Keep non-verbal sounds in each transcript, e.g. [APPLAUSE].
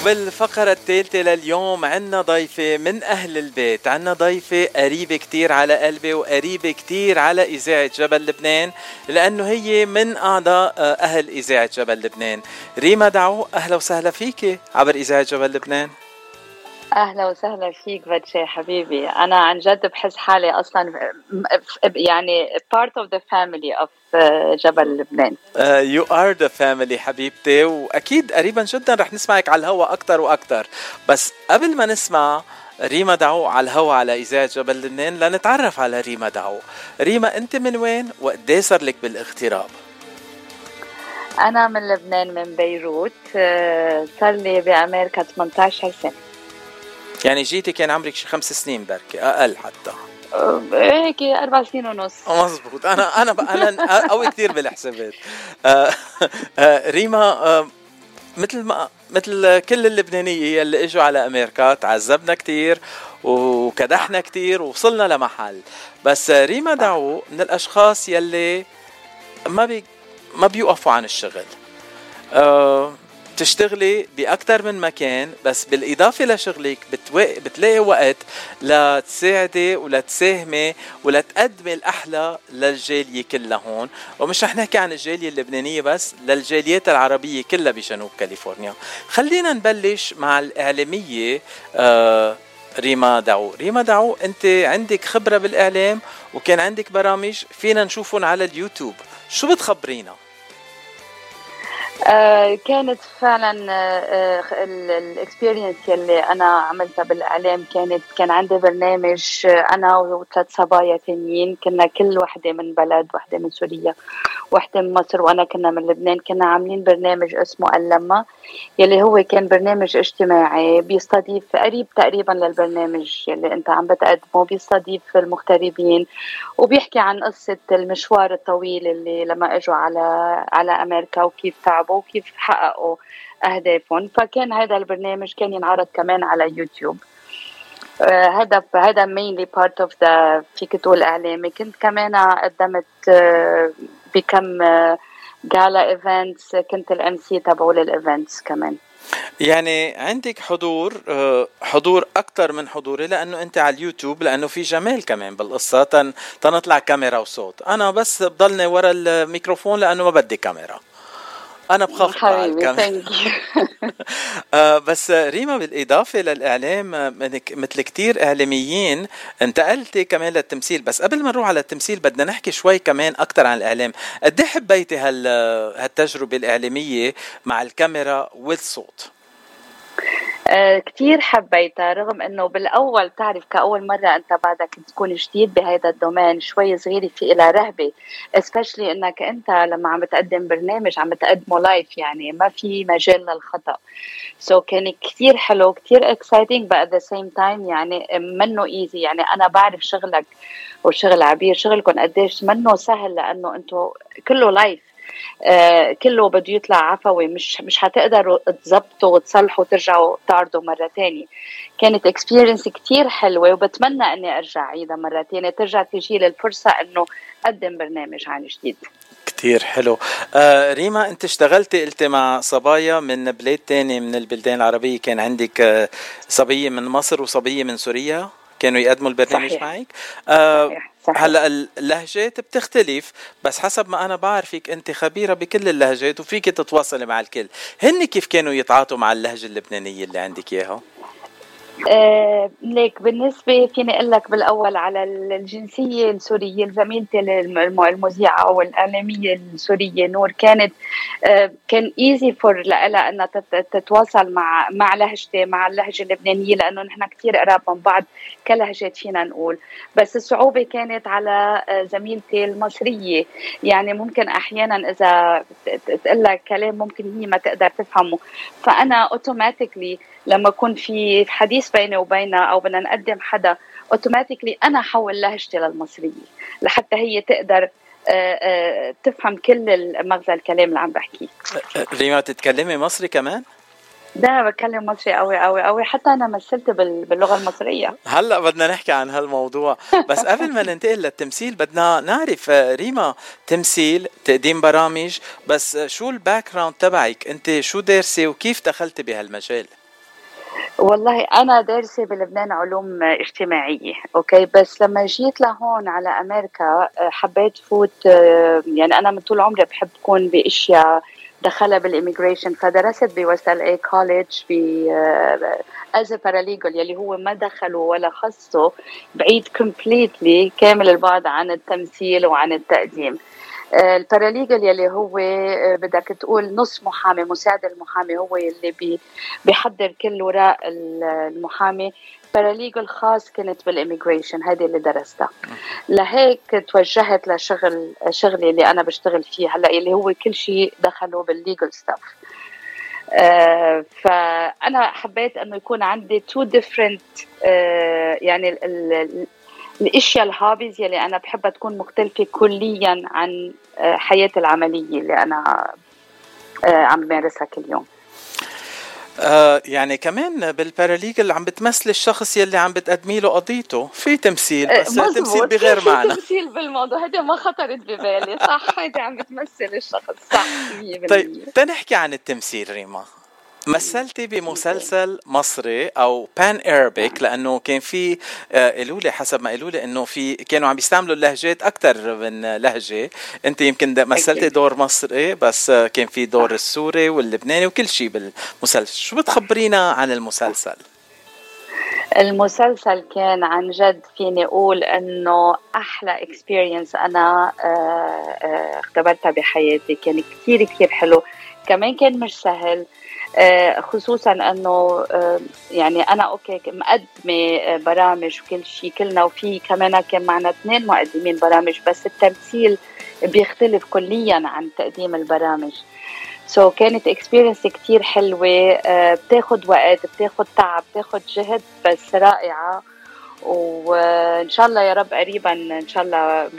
وبالفقرة الثالثة لليوم عنا ضيفة من أهل البيت. عنا ضيفة قريبة كتير على قلبي وقريبة كتير على إذاعة جبل لبنان لأنه هي من أعضاء آه، أهل إذاعة جبل لبنان. ريما دعو أهلا وسهلا فيك عبر إذاعة جبل لبنان. أهلا وسهلا فيك باتشي حبيبي. أنا عن جد بحس حالي أصلا يعني part of the family of uh, جبل لبنان. you are the family حبيبتي وأكيد قريبا جدا رح نسمعك على الهواء أكثر وأكثر بس قبل ما نسمع ريما داعوق على الهواء على إذاعة جبل لبنان لنتعرف على ريما داعوق ريما أنت من وين؟ وقديش صار لك بالاغتراب؟ أنا من لبنان من بيروت آه، صار لي بأمريكا 18 سنة. يعني جيتي كان عمرك شي خمس سنين بركي أقل حتى. هيك أربع سنين ونص. [LAUGHS] مزبوط. أنا أنا أنا قوي كثير بالحسابات. آه، آه، ريما مثل ما مثل كل اللبنانية اللي إجوا على أمريكا تعذبنا كثير وكدحنا كثير ووصلنا لمحل. بس ريما دعو من الأشخاص يلي ما بي ما بيوقفوا عن الشغل. بتشتغلي بأكثر من مكان بس بالإضافة لشغلك بتلاقي وقت لتساعدي ولتساهمي ولتقدمي الأحلى للجالية كلها هون. ومش رح نحكي عن الجالية اللبنانية بس للجاليات العربية كلها بجنوب كاليفورنيا. خلينا نبلش مع الإعلامية آه ريما دعو ريما دعو أنت عندك خبرة بالإعلام وكان عندك برامج فينا نشوفهم على اليوتيوب. شو بتخبرينا؟ كانت فعلا آه، الاكسبيرينس يلي أنا عملتها بالإعلام كانت كان عندي برنامج آه، أنا وثلاث صبايا ثانيين كنا كل وحدة من بلد وحدة من سوريا وحدة من مصر وأنا كنا من لبنان كنا عاملين برنامج اسمه اللمه يلي هو كان برنامج اجتماعي بيستضيف قريب تقريبا للبرنامج يلي أنت عم بتقدمه بيستضيف المغتربين وبيحكي عن قصة المشوار الطويل اللي لما إجوا على على أمريكا وكيف تعبوا تعبوا وكيف حققوا أهدافهم. فكان هذا البرنامج كان ينعرض كمان على يوتيوب. هذا هذا mainly part of the فيك تقول اعلامي كنت كمان قدمت آه، بكم gala آه، events كنت ال MC تبعول ال events كمان. يعني عندك حضور آه، حضور أكثر من حضوري لأنه أنت على اليوتيوب لأنه في جمال كمان بالقصة. تنطلع كاميرا وصوت. أنا بس بضلني ورا الميكروفون لأنه ما بدي كاميرا. أنا بخاف حبيبي [LAUGHS] آه بس ريما بالإضافة للإعلام مثل كتير إعلاميين انتقلتي كمان للتمثيل بس قبل ما نروح على التمثيل بدنا نحكي شوي كمان أكثر عن الإعلام. قد إيه حبيتي هال هالتجربة الإعلامية مع الكاميرا والصوت؟ آه، كتير حبيتها رغم إنه بالأول تعرف كأول مرة أنت بعدك تكون جديد بهذا الدومين شوي صغيرة في إلى رهبة especially إنك أنت لما عم بتقدم برنامج عم بتقدمه live يعني ما في مجال للخطأ. so so كان كتير حلو كتير exciting at the same time يعني منه easy يعني أنا بعرف شغلك وشغل عبير شغلكم قديش منه سهل لأنه أنتم كله live كله بده يطلع عفوي مش مش حتقدروا تظبطوا وتصلحوا وترجعوا تعرضوا مرة ثانية كانت experience كتير حلوة وبتمنى إني أرجع عيدها مرة ثانية ترجع تجي لي الفرصة إنه أقدم برنامج عن جديد. كتير حلو. آه ريما أنت اشتغلتي قلتي مع صبايا من بلاد تاني من البلدان العربية. كان عندك آه صبية من مصر وصبية من سوريا؟ كانوا يقدموا البرنامج صحيح. معك؟ آه صحيح. هلأ اللهجات بتختلف بس حسب ما أنا بعرفك أنت خبيرة بكل اللهجات وفيك تتواصلي مع الكل. هن كيف كانوا يتعاطوا مع اللهجة اللبنانية اللي عندك إياها؟ آه ليك بالنسبة فيني أقول لك بالأول على الجنسية السورية زميلتي المذيعة والإعلامية السورية نور كانت آه كان easy for لها أنها تتواصل مع مع لهجتي مع اللهجة اللبنانية لأنه نحن كثير قراب من بعض كلهجات فينا نقول. بس الصعوبة كانت على آه، زميلتي المصرية. يعني ممكن أحيانا إذا تقول لك كلام ممكن هي ما تقدر تفهمه. فأنا automatically لما يكون في حديث بيني وبينها أو بدنا نقدم حدا automatically أنا حول لهجتي للمصريه لحتى هي تقدر آه، آه، تفهم كل مغزى الكلام اللي عم بحكيه. ريما تتكلمي مصري كمان؟ ده بتكلم مصري قوي قوي قوي. حتى أنا مثلت باللغة المصرية. هلأ بدنا نحكي عن هالموضوع. بس [LAUGHS] قبل ما ننتقل للتمثيل بدنا نعرف ريما تمثيل تقديم برامج. بس شو ال background تبعك؟ أنت شو دارسة وكيف دخلتي بهالمجال؟ والله أنا دارسة بلبنان علوم اجتماعية أوكي؟ بس لما جيت لهون على أمريكا حبيت فوت يعني أنا من طول عمري بحب كون بأشياء دخلها بال immigration فدرست ب West LA College ب as paralegal يلي هو ما دخله ولا خصه بعيد completely كامل البعد عن التمثيل وعن التقديم. ال paralegal يلي هو آه، بدك تقول نص محامي مساعد المحامي هو اللي بي بيحضر كل وراء المحامي. paralegal خاص كنت بال immigration هذه اللي درستها. لهيك توجهت لشغل شغلي اللي أنا بشتغل فيه هلأ اللي هو كل شيء دخله بال legal stuff آه فأنا حبيت إنه يكون عندي two different آه يعني الأشياء ال hobbies يلي أنا بحبها تكون مختلفة كليا عن آه، حياتي العملية اللي أنا آه، عم بمارسها كل يوم. آه يعني كمان بال paralegal عم بتمثل الشخص يلي عم بتقدمي له قضيته في تمثيل آه، بس. تمثيل [LAUGHS] بغير معنى. تمثيل بالموضوع. هذا ما خطرت ببالي. صح هيدي عم بتمثل الشخص. صح 100% طيب تنحكي عن التمثيل ريما. مثلتي بمسلسل مصري أو بان ايربيك لأنه كان في آه، قالوا لي حسب ما قالوا لي إنه في كانوا عم يستعملوا اللهجات أكثر من لهجة. أنت يمكن مثلتي دور مصري بس آه، كان في دور السوري واللبناني وكل شيء بالمسلسل. شو بتخبرينا عن المسلسل؟ المسلسل كان عن جد فيني أقول إنه أحلى experience أنا آه، اختبرتها بحياتي. كان كثير كثير حلو. كمان كان مش سهل. آه، خصوصا أنه آه، يعني أنا أوكي مقدمة آه، برامج وكل شيء كلنا وفي كمان كان معنا اثنين مقدمين برامج بس التمثيل بيختلف كليا عن تقديم البرامج. so كانت experience كثير حلوة بتاخذ وقت بتاخذ تعب بتاخذ جهد بس رائعة. وإن شاء الله يا رب قريبا إن شاء الله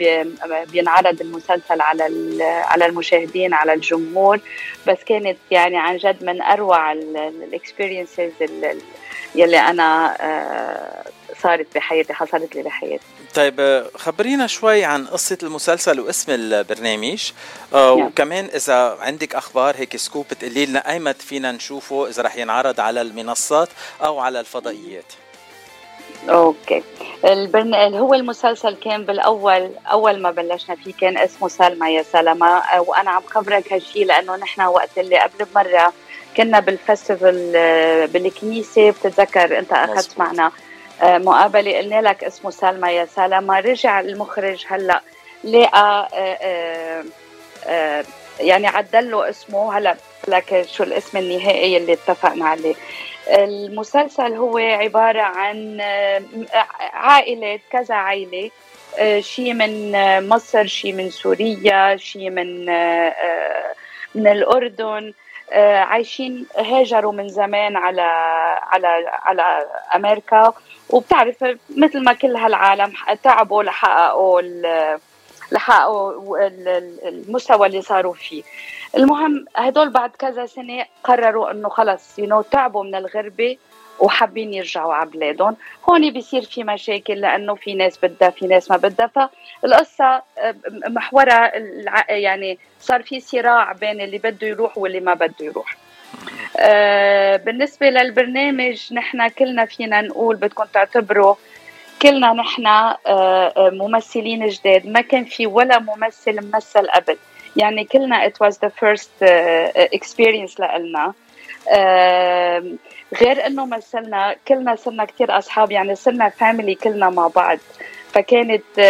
بينعرض المسلسل على على المشاهدين على الجمهور. بس كانت يعني عن جد من أروع الاكسبيرينسز يلي أنا آه، صارت بحياتي حصلت لي بحياتي طيب خبرينا شوي عن قصة المسلسل واسم البرنامج. آه نعم. وكمان إذا عندك أخبار هيك scoop تقولي لنا أيمت فينا نشوفه إذا رح ينعرض على المنصات أو على الفضائيات. أوكي. البرن... هو المسلسل كان بالأول أول ما بلشنا فيه كان اسمه سلمى يا سلمى. وأنا عم خبرك هالشيء لأنه نحن وقت اللي قبل بمرة كنا بال festival بالكنيسة. بتتذكر أنت أخذت معنا آه، مقابلة قلنا لك اسمه سلمى يا سلمى. رجع المخرج هلأ لقى آه، آه، يعني عدل له اسمه. هلأ لك شو الاسم النهائي اللي اتفقنا عليه. المسلسل هو عبارة عن آه، عائلة كذا عائلة آه، شيء من آه، مصر شيء من سوريا شيء من من الأردن عايشين هاجروا من زمان على على على أمريكا وبتعرف مثل ما كل هالعالم تعبوا لحققوا لحققوا المستوى اللي صاروا فيه. المهم هدول بعد كذا سنة قرروا إنه خلص يو تعبوا من الغربة وحابين يرجعوا على بلادهم. هون بيصير في مشاكل لأنه في ناس بدها في ناس ما بدها. فالقصة آه، محورها يعني صار في صراع بين اللي بده يروح واللي ما بده يروح. آه بالنسبة للبرنامج نحن كلنا فينا نقول بدكم تعتبروا كلنا نحن آه, ممثلين جداد. ما كان في ولا ممثل ممثل قبل. يعني كلنا it was the first uh, experience لنا uh, غير إنه مثلنا كلنا صرنا كثير أصحاب يعني صرنا فاميلي كلنا مع بعض. فكانت uh,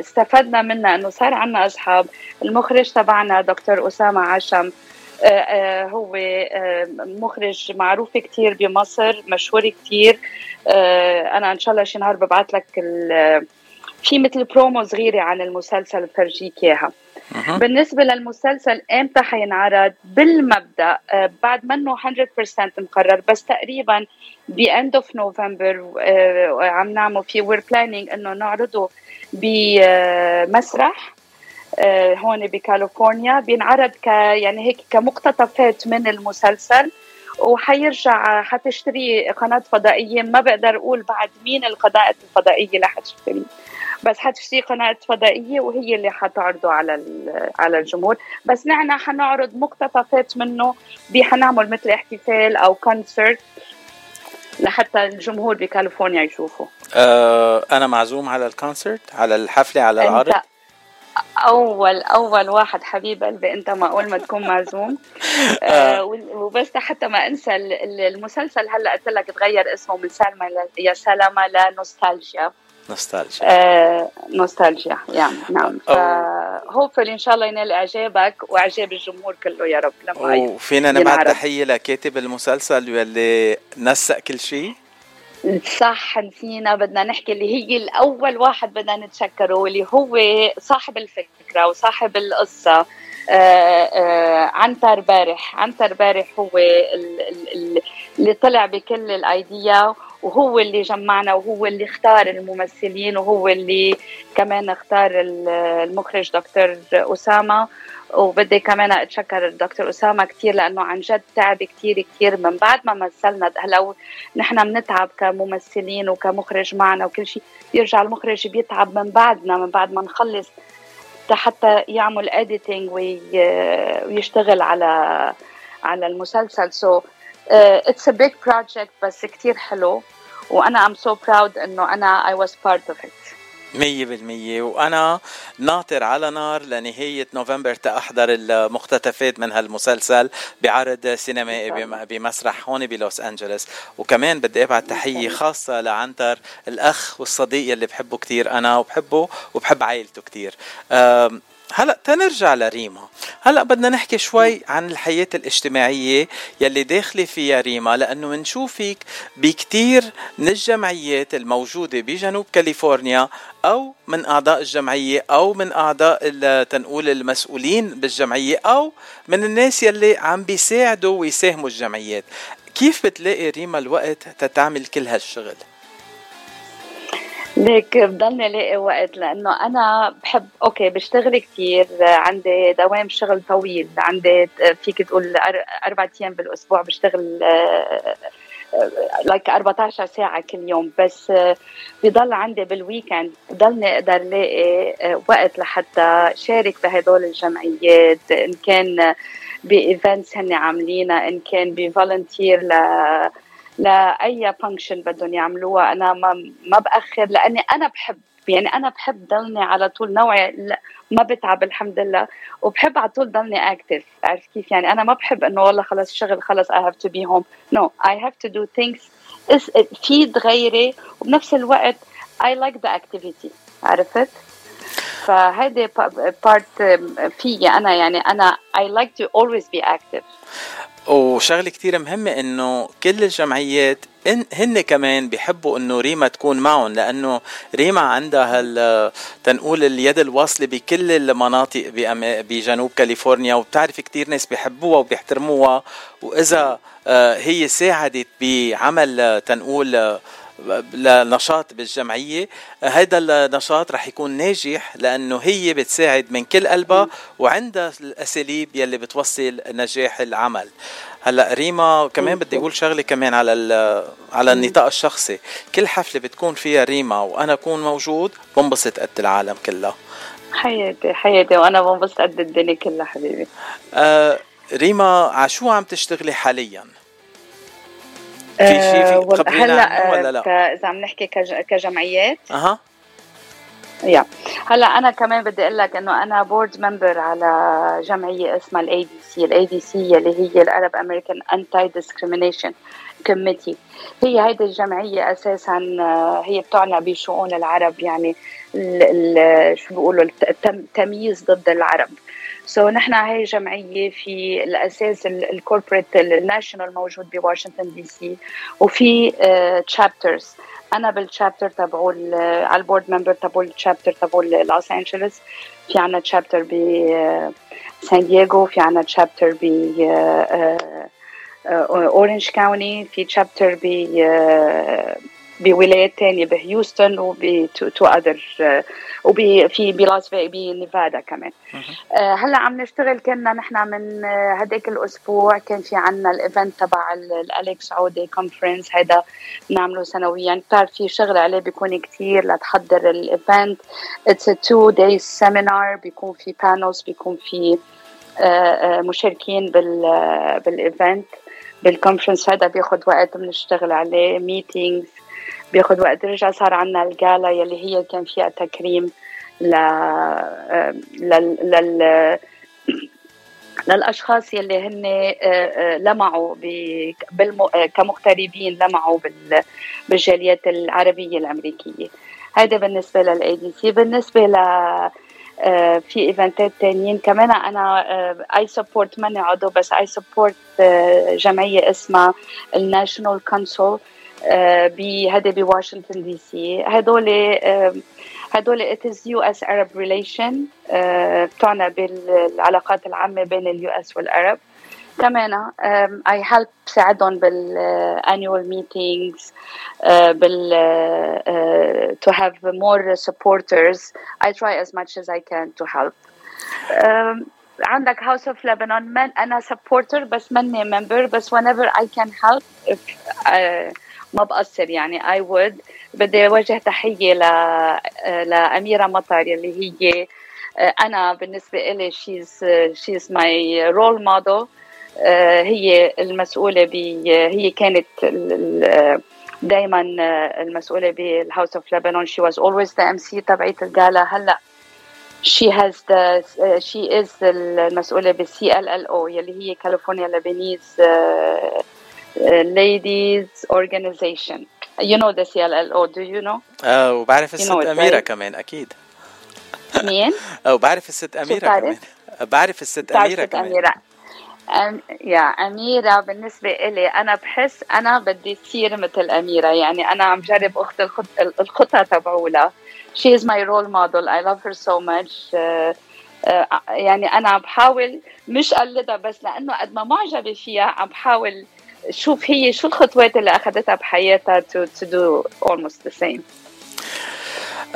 استفدنا منها إنه صار عندنا أصحاب. المخرج تبعنا دكتور أسامة عشم uh, uh, هو مخرج معروف كثير بمصر مشهور كثير أنا إن شاء الله شي نهار ببعث لك في مثل برومو صغيرة عن المسلسل بفرجيك إياها. بالنسبة للمسلسل إمتى حينعرض؟ بالمبدأ آه، بعد منه 100% مقرر بس تقريبا ب end of November عم نعمل فيه we're planning إنه نعرضه بمسرح آه، هون بكاليفورنيا. بينعرض ك يعني هيك كمقتطفات من المسلسل وحيرجع حتشتري قناة فضائية. ما بقدر أقول بعد مين القناة الفضائية اللي حتشتري بس حتشتري قناة فضائية وهي اللي حتعرضه على على الجمهور. بس نحن حنعرض مقتطفات منه حنعمل مثل احتفال أو كونسرت لحتى الجمهور بكاليفورنيا يشوفوا. آه أنا معزوم على الكونسرت على الحفلة على العرض. انت أول أول واحد حبيب قلبي أنت ما أول ما تكون معزوم. [LAUGHS] آه, آه. وبس حتى ما أنسى المسلسل هلأ قلت لك تغير اسمه من سلمى يا سلامه لنوستالجيا نوستالجيا. آه نوستالجيا يعني نعم. فهوبفلي إن شاء الله ينال إعجابك وإعجاب الجمهور كله يا رب لما وفينا نبعث تحية لكاتب المسلسل واللي نسق كل شيء. صح نسينا بدنا نحكي اللي هي الأول واحد بدنا نتشكره واللي هو صاحب الفكرة وصاحب القصة. آه آه عنتر بارح. عنتر بارح هو اللي طلع بكل الأيديا وهو اللي جمعنا وهو اللي اختار الممثلين وهو اللي كمان اختار المخرج دكتور أسامة. وبدي كمان أتشكر الدكتور أسامة كثير لأنه عن جد تعب كثير كثير من بعد ما مثلنا. لو نحن بنتعب كممثلين وكمخرج معنا وكل شيء. يرجع المخرج بيتعب من بعدنا من بعد ما نخلص حتى يعمل editing ويشتغل على على المسلسل. so it's a big project بس كثير حلو. وأنا I'm so proud إنه أنا I was part of it مية بالمية. وأنا ناطر على نار لنهاية نوفمبر تأحضر المقتطفات من هالمسلسل بعرض سينمائي بمسرح هون بلوس أنجلوس. وكمان بدي أبعت تحية خاصة لعنتر الأخ والصديق يلي بحبه كتير أنا وبحبه وبحب عائلته كتير. هلا تنرجع لريما هلا بدنا نحكي شوي عن الحياة الاجتماعية يلي داخلة فيها ريما لأنه منشوفك بكتير من الجمعيات الموجودة بجنوب كاليفورنيا أو من أعضاء الجمعية أو من أعضاء تنقول المسؤولين بالجمعية أو من الناس يلي عم بيساعدوا ويساهموا الجمعيات كيف بتلاقي ريما الوقت تتعمل كل هالشغل؟ ليك بضلني لاقي وقت لأنه أنا بحب أوكي بشتغل كثير عندي دوام شغل طويل عندي فيك تقول أربع أيام بالأسبوع بشتغل like 14 ساعة كل يوم بس بضل عندي بال weekend بضلني أقدر لاقي وقت لحتى شارك بهدول الجمعيات إن كان ب events هن عاملينها إن كان ب volunteer ل لأي function بدهم يعملوها. أنا ما ما بأخر لأني أنا بحب يعني أنا بحب ضلني على طول نوعي ما بتعب الحمد لله. وبحب على طول ضلني active عرفت كيف؟ يعني أنا ما بحب إنه والله خلص الشغل خلص I have to be home. No I have to do things فيد غيري وبنفس الوقت I like the activity. عرفت؟ فهيدي part فيي أنا يعني أنا I like to always be active. وشغلة كتير مهمة إنه كل الجمعيات إن هن كمان بيحبوا إنه ريما تكون معهم لأنه ريما عندها هال تنقول اليد الواصلة بكل المناطق بجنوب كاليفورنيا وبتعرف كتير ناس بيحبوها وبيحترموها وإذا آه، هي ساعدت بعمل تنقول لنشاط بالجمعية. هذا النشاط رح يكون ناجح لأنه هي بتساعد من كل قلبها وعندها الأساليب يلي بتوصل نجاح العمل. هلأ ريما كمان بدي أقول شغلة كمان على على النطاق الشخصي. كل حفلة بتكون فيها ريما وأنا أكون موجود بنبسط قد العالم كلها. حياتي حياتي وأنا بنبسط قد الدنيا كلها حبيبي. آه ريما عشو عم تشتغلي حاليا؟ في شيء في آه، هلا ولا لا؟ إذا عم نحكي كجمعيات. أها. yeah. هلا أنا كمان بدي أقول لك إنه أنا board member على جمعية اسمها ال ADC ال ADC اللي هي ال Arab American Anti-Discrimination Committee هي هيدي الجمعية أساسا آه، هي بتعنى بشؤون العرب يعني شو بيقولوا التمييز ضد العرب. so, نحن هي جمعية في الأساس ال corporate ال national موجود بواشنطن DC وفي chapters uh, أنا بال chapter تبعول على ال board member تبعول ال chapter تبعول لوس انجلوس في عنا chapter ب سان دييغو في عنا chapter ب Orange County في chapter ب بولايات تانية بهيوستن وب two other وفي في plus بنيفادا كمان. آه، هلأ عم نشتغل كنا نحن من هداك الأسبوع كان في عنا ال event تبع ال Alex Odeh conference هذا بنعمله سنويا. بتعرف في شغل عليه بيكون كثير لتحضر ال event it's two days seminar بيكون في panels بيكون في آه، آه، مشاركين بال بال event بال conference هذا بياخد وقت بنشتغل عليه meetings بياخد وقت. رجع صار عنا ال gala يلي هي كان فيها تكريم ل لل, لل... للأشخاص يلي هن آه، آه، لمعوا. آه، كمغتربين لمعوا بالجاليات العربية الأمريكية. هذا بالنسبة لل ADC. بالنسبة ل في event ات تانيين كمان. أنا I support ماني عضو بس I support جمعية اسمها ال National Council. بهذا بواشنطن DC هدول هدول it is US Arab relation uh, بتعنى بالعلاقات العامة بين ال US والعرب كمان um, I help بساعدهم بال uh, annual meetings uh, بال uh, uh, to have more supporters I try as much as I can to help um, عندك House of Lebanon من أنا supporter بس مني member بس whenever I can help uh, ما بقصر يعني I would. بدي أوجه تحية ل لاميره مطر اللي هي أنا بالنسبة لي she's she's my role model هي المسؤولة ب هي كانت دائما المسؤولة بال House of Lebanon she was always the MC تبعت ال gala هلأ she has the uh, she is المسؤولة بال CLLO يلي هي California Lebanese ladies organization. You know the CLLO, do you know? آه وبعرف الست you know أميرة right? كمان أكيد. مين؟ [LAUGHS] آه وبعرف الست أميرة كمان. بعرف الست أميرة كمان. أميرة. أم يا أميرة بالنسبة إلي أنا بحس أنا بدي تصير مثل أميرة. يعني أنا عم جرب أخت الخط الخطة تبعولها. She is my role model. I love her so much. Uh, uh, يعني أنا بحاول مش قلدها بس لأنه قد ما معجبة فيها عم بحاول شوف هي شو الخطوات اللي أخذتها بحياتها to do almost the same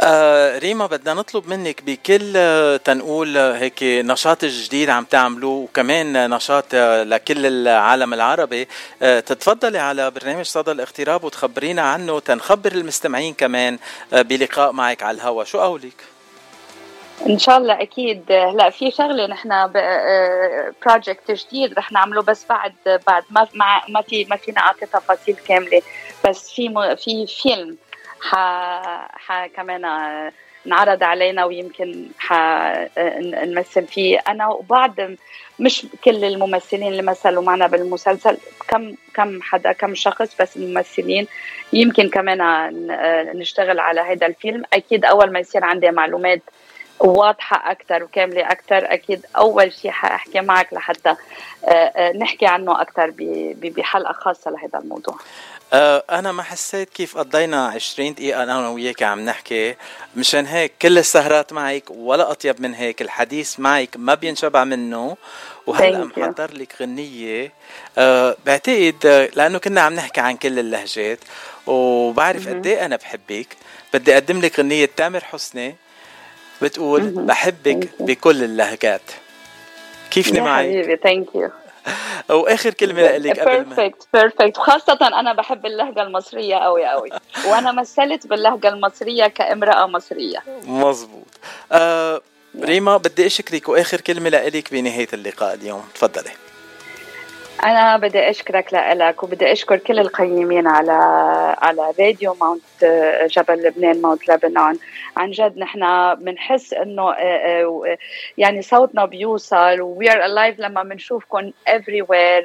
آه ريما بدنا نطلب منك بكل آه، تنقول آه، هيك نشاط جديد عم تعملوه وكمان نشاط آه، لكل العالم العربي. تتفضلي على برنامج صدى الاغتراب وتخبرينا عنه تنخبر المستمعين كمان بلقاء معك على الهوا. شو قولك؟ إن شاء الله أكيد. هلا في شغلة نحن بروجكت جديد رح نعمله بس بعد بعد ما ما في ما فينا أعطي تفاصيل كاملة. بس في في فيلم ح, ح كمان انعرض علينا ويمكن ح نمثل فيه. أنا وبعض مش كل الممثلين اللي مثلوا معنا بالمسلسل كم كم حدا كم شخص بس الممثلين. يمكن كمان نشتغل على هذا الفيلم. أكيد أول ما يصير عندي معلومات واضحة أكثر وكاملة أكثر أكيد أول شيء حأحكي معك لحتى آه، آه، نحكي عنه أكثر بحلقة خاصة لهذا الموضوع. آه، أنا ما حسيت كيف قضينا 20 دقيقة أنا وياك عم نحكي. مشان هيك كل السهرات معك ولا أطيب من هيك الحديث معك ما بينشبع منه. وهلأ محضر لك غنية. أه بعتقد لأنه كنا عم نحكي عن كل اللهجات. وبعرف قد إيه أنا بحبك. بدي أقدم لك غنية تامر حسني. بتقول بحبك بكل اللهجات. كيفني معك؟ حبيبي thank you واخر كلمة لك قبل ما perfect perfect وخاصه أنا بحب اللهجة المصرية قوي قوي [LAUGHS] وأنا مثلت باللهجة المصرية كامرأة مصرية. مزبوط آه ريما بدي أشكرك وآخر كلمة لك بنهاية اللقاء اليوم. تفضلي. أنا بدي أشكرك لك وبدي أشكر كل القيمين على على راديو Mount جبل لبنان Mount Lebanon. عن جد نحن بنحس إنه آه، آه، يعني صوتنا بيوصل we are alive لما بنشوفكم everywhere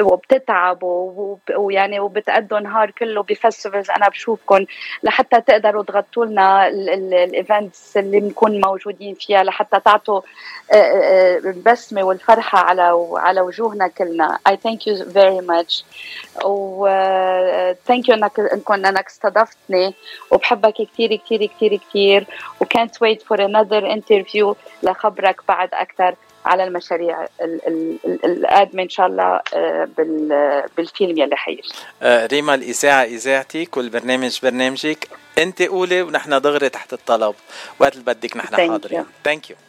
وبتتعبوا ويعني وبتأدوا نهار كله ب festivals أنا بشوفكم لحتى تقدروا تغطوا لنا الايفنتس اللي بنكون موجودين فيها لحتى تعطوا آه، البسمة والفرحة على على وجوهنا كلنا. I thank you very much. و uh, thank you انك انكم انك استضفتني. وبحبك كثير كثير كثير كثير و can't wait for another interview لخبرك بعد أكثر على المشاريع القادمة إن شاء الله آه، بالفيلم يلي حيجي. آه، ريما الإذاعة إذاعتك والبرنامج برنامجك. أنت قولي ونحن دغري تحت الطلب. وقت اللي بدك نحن حاضرين. ثانك يو